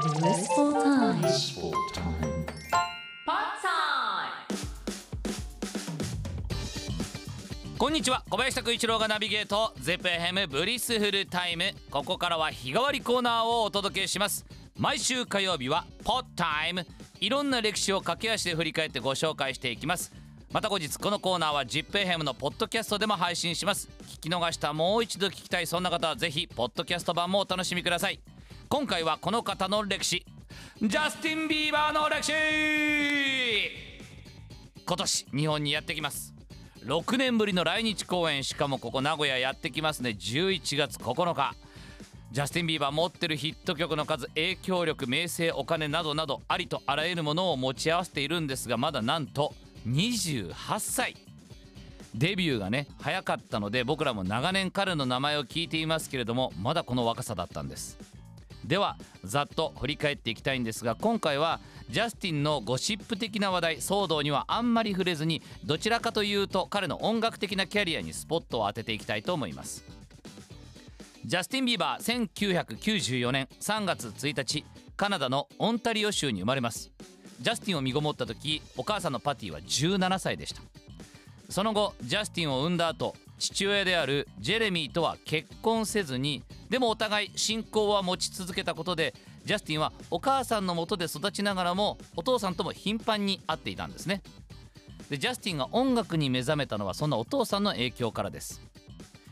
Blissful time. Blissful time. Pod time. こんにちは小林拓一郎がナビゲート ZEPFM ブリスフルタイムここからは日替わりコーナーをお届けします毎週火曜日は Pod Time いろんな歴史を駆け足で振り返ってご紹介していきますまた後日このコーナーは ZIPFM のポッドキャストでも配信します聞き逃したもう一度聞きたいそんな方はぜひポッドキャスト版もお楽しみください今回はこの方の歴史。ジャスティン・ビーバーの歴史。今年日本にやってきます。6年ぶりの来日公演。しかもここ名古屋やってきますね。11月9日。ジャスティン・ビーバー持ってるヒット曲の数影響力名声お金などなどありとあらゆるものを持ち合わせているんですがまだなんと28歳。デビューがね早かったので僕らも長年彼の名前を聞いていますけれどもまだこの若さだったんです。ではざっと振り返っていきたいんですが今回はジャスティンのゴシップ的な話題騒動にはあんまり触れずにどちらかというと彼の音楽的なキャリアにスポットを当てていきたいと思います。ジャスティン・ビーバー1994年3月1日カナダのオンタリオ州に生まれます。ジャスティンを身ごもった時お母さんのパティは17歳でした。その後ジャスティンを産んだ後父親であるジェレミーとは結婚せずにでもお互い信仰は持ち続けたことでジャスティンはお母さんのもとで育ちながらもお父さんとも頻繁に会っていたんですね。でジャスティンが音楽に目覚めたのはそんなお父さんの影響からです。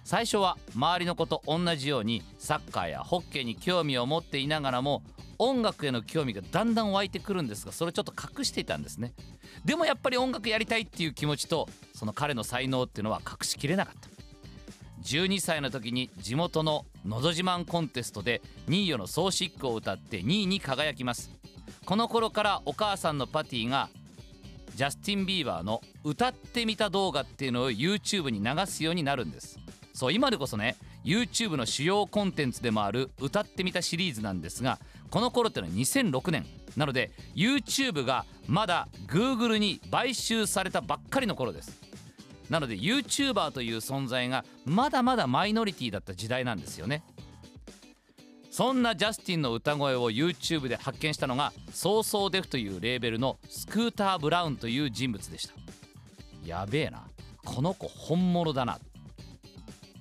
最初は周りの子と同じようにサッカーやホッケーに興味を持っていながらも音楽への興味がだんだん湧いてくるんですがそれちょっと隠していたんですね。でもやっぱり音楽やりたいっていう気持ちとその彼の才能っていうのは隠しきれなかった。12歳の時に地元の「のど自慢」コンテストでニーヨの「ソーシック」を歌って2位に輝きます。この頃からお母さんのパティがジャスティン・ビーバーの歌ってみた動画っていうのを YouTube に流すようになるんです。そう今でこそね YouTube の主要コンテンツでもある歌ってみたシリーズなんですがこの頃ってのは2006年なので YouTube がまだ Google に買収されたばっかりの頃です。なので YouTuber という存在がまだまだマイノリティだった時代なんですよね。そんなジャスティンの歌声を YouTube で発見したのがソーソーデフというレーベルのスクーター・ブラウンという人物でした。やべえな。この子本物だな。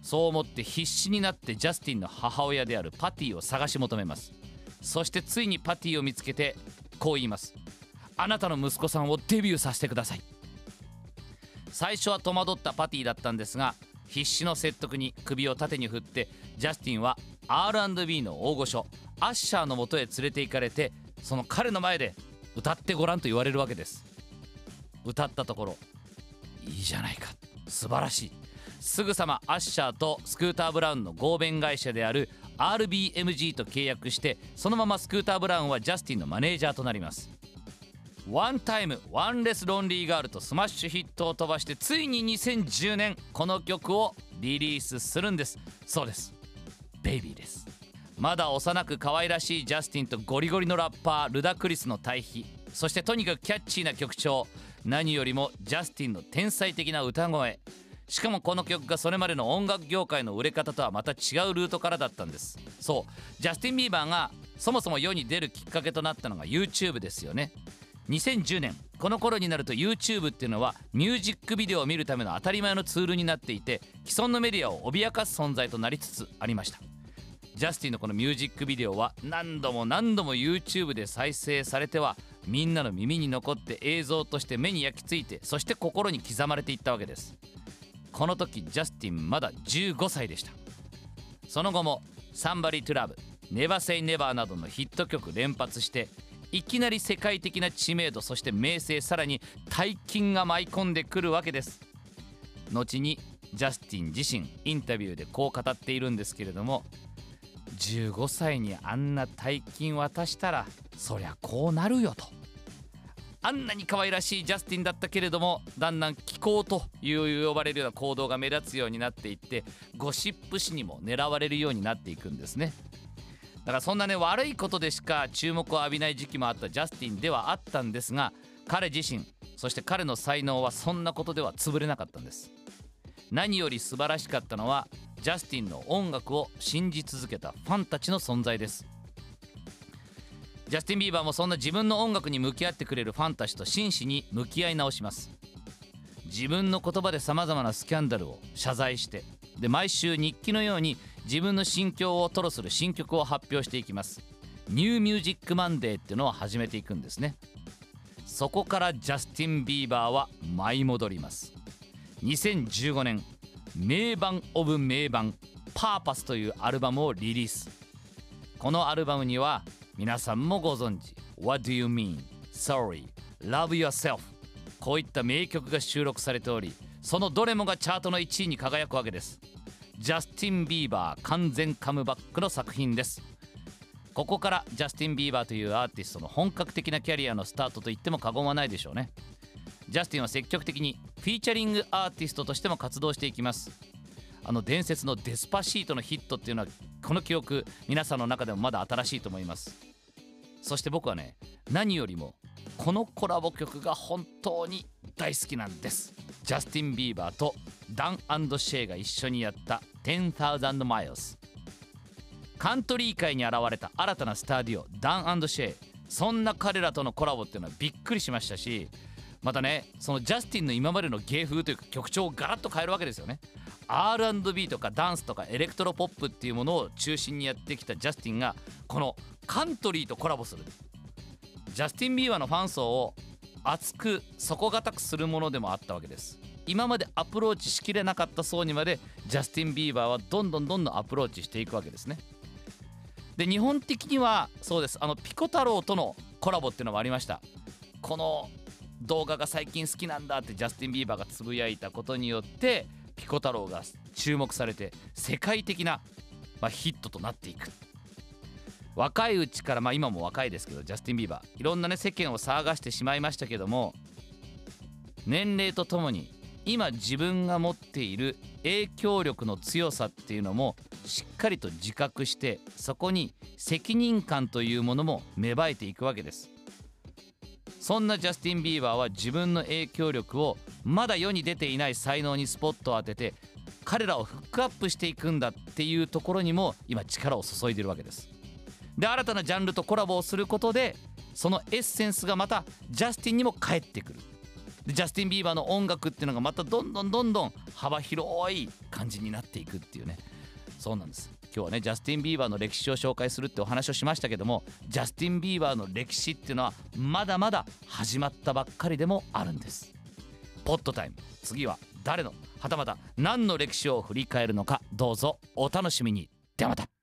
そう思って必死になってジャスティンの母親であるパティを探し求めます。そしてついにパティを見つけてこう言いますあなたの息子さんをデビューさせてください最初は戸惑ったパティだったんですが必死の説得に首を縦に振ってジャスティンは R&B の大御所アッシャーのもとへ連れて行かれてその彼の前で歌ってごらんと言われるわけです。歌ったところいいじゃないか。素晴らしい。すぐさまアッシャーとスクーター・ブラウンの合弁会社である RBMG と契約してそのままスクーター・ブラウンはジャスティンのマネージャーとなります。One Time One Less Lonely Girl とスマッシュヒットを飛ばしてついに2010年この曲をリリースするんです。そうです。 Baby です。まだ幼く可愛らしいジャスティンとゴリゴリのラッパールダクリスの対比。そしてとにかくキャッチーな曲調。何よりもジャスティンの天才的な歌声。しかもこの曲がそれまでの音楽業界の売れ方とはまた違うルートからだったんです。そう。ジャスティン・ビーバーがそもそも世に出るきっかけとなったのが YouTube ですよね。2010年この頃になると YouTube っていうのはミュージックビデオを見るための当たり前のツールになっていて既存のメディアを脅かす存在となりつつありました。ジャスティンのこのミュージックビデオは何度も何度も YouTube で再生されてはみんなの耳に残って映像として目に焼き付いてそして心に刻まれていったわけです。この時ジャスティンまだ15歳でした。その後も「サンバリ・トゥ・ラブ」「ネバ・セイ・ネバー」などのヒット曲連発していきなり世界的な知名度そして名声さらに大金が舞い込んでくるわけです。後にジャスティン自身インタビューでこう語っているんですけれども15歳にあんな大金渡したらそりゃこうなるよとあんなに可愛らしいジャスティンだったけれどもだんだん気候という呼ばれるような行動が目立つようになっていってゴシップ誌にも狙われるようになっていくんですねだからそんなね悪いことでしか注目を浴びない時期もあったジャスティンではあったんですが彼自身そして彼の才能はそんなことでは潰れなかったんです。何より素晴らしかったのはジャスティンの音楽を信じ続けたファンたちの存在です。ジャスティン・ビーバーもそんな自分の音楽に向き合ってくれるファンたちと真摯に向き合い直します。自分の言葉でさまざまなスキャンダルを謝罪してで毎週日記のように自分の心境を吐露する新曲を発表していきます。 New Music Monday っていうのを始めていくんですね。そこからジャスティン・ビーバーは舞い戻ります。2015年名盤 of 名盤 Purpose というアルバムをリリース。このアルバムには皆さんもご存知 What do you mean? Sorry Love yourself こういった名曲が収録されておりそのどれもがチャートの1位に輝くわけです。ジャスティン・ビーバー完全カムバックの作品です。ここからジャスティン・ビーバーというアーティストの本格的なキャリアのスタートと言っても過言はないでしょうね。ジャスティンは積極的にフィーチャリングアーティストとしても活動していきます。あの伝説の Despacito のヒットっていうのはこの記憶皆さんの中でもまだ新しいと思います。そして僕はね何よりもこのコラボ曲が本当に大好きなんです。ジャスティン・ビーバーとダンシェイが一緒にやった10,000 Miles カントリー界に現れた新たなスターデュオダンシェイ。そんな彼らとのコラボっていうのはびっくりしましたしまたねそのジャスティンの今までの芸風というか曲調をガラッと変えるわけですよね。R&B とかダンスとかエレクトロポップっていうものを中心にやってきたジャスティンがこのカントリーとコラボする。ジャスティン・ビーバーのファン層を熱く底堅くするものでもあったわけです。今までアプローチしきれなかった層にまでジャスティン・ビーバーはどんどんどんどんアプローチしていくわけですね。で日本的にはそうです。あのピコ太郎とのコラボっていうのもありました。この動画が最近好きなんだってジャスティン・ビーバーがつぶやいたことによってピコ太郎が注目されて世界的な、まあ、ヒットとなっていく。若いうちからまあ今も若いですけどジャスティン・ビーバーいろんなね世間を騒がしてしまいましたけども年齢とともに今自分が持っている影響力の強さっていうのもしっかりと自覚してそこに責任感というものも芽生えていくわけです。そんなジャスティン・ビーバーは自分の影響力をまだ世に出ていない才能にスポットを当てて彼らをフックアップしていくんだっていうところにも今力を注いでるわけです。で新たなジャンルとコラボをすることでそのエッセンスがまたジャスティンにも返ってくる。でジャスティン・ビーバーの音楽っていうのがまたどんどんどんどん幅広い感じになっていくっていうね。そうなんです。今日はねジャスティン・ビーバーの歴史を紹介するってお話をしましたけどもジャスティン・ビーバーの歴史っていうのはまだまだ始まったばっかりでもあるんです。ポットタイム。次は誰の？はたまた何の歴史を振り返るのか。どうぞお楽しみに。ではまた。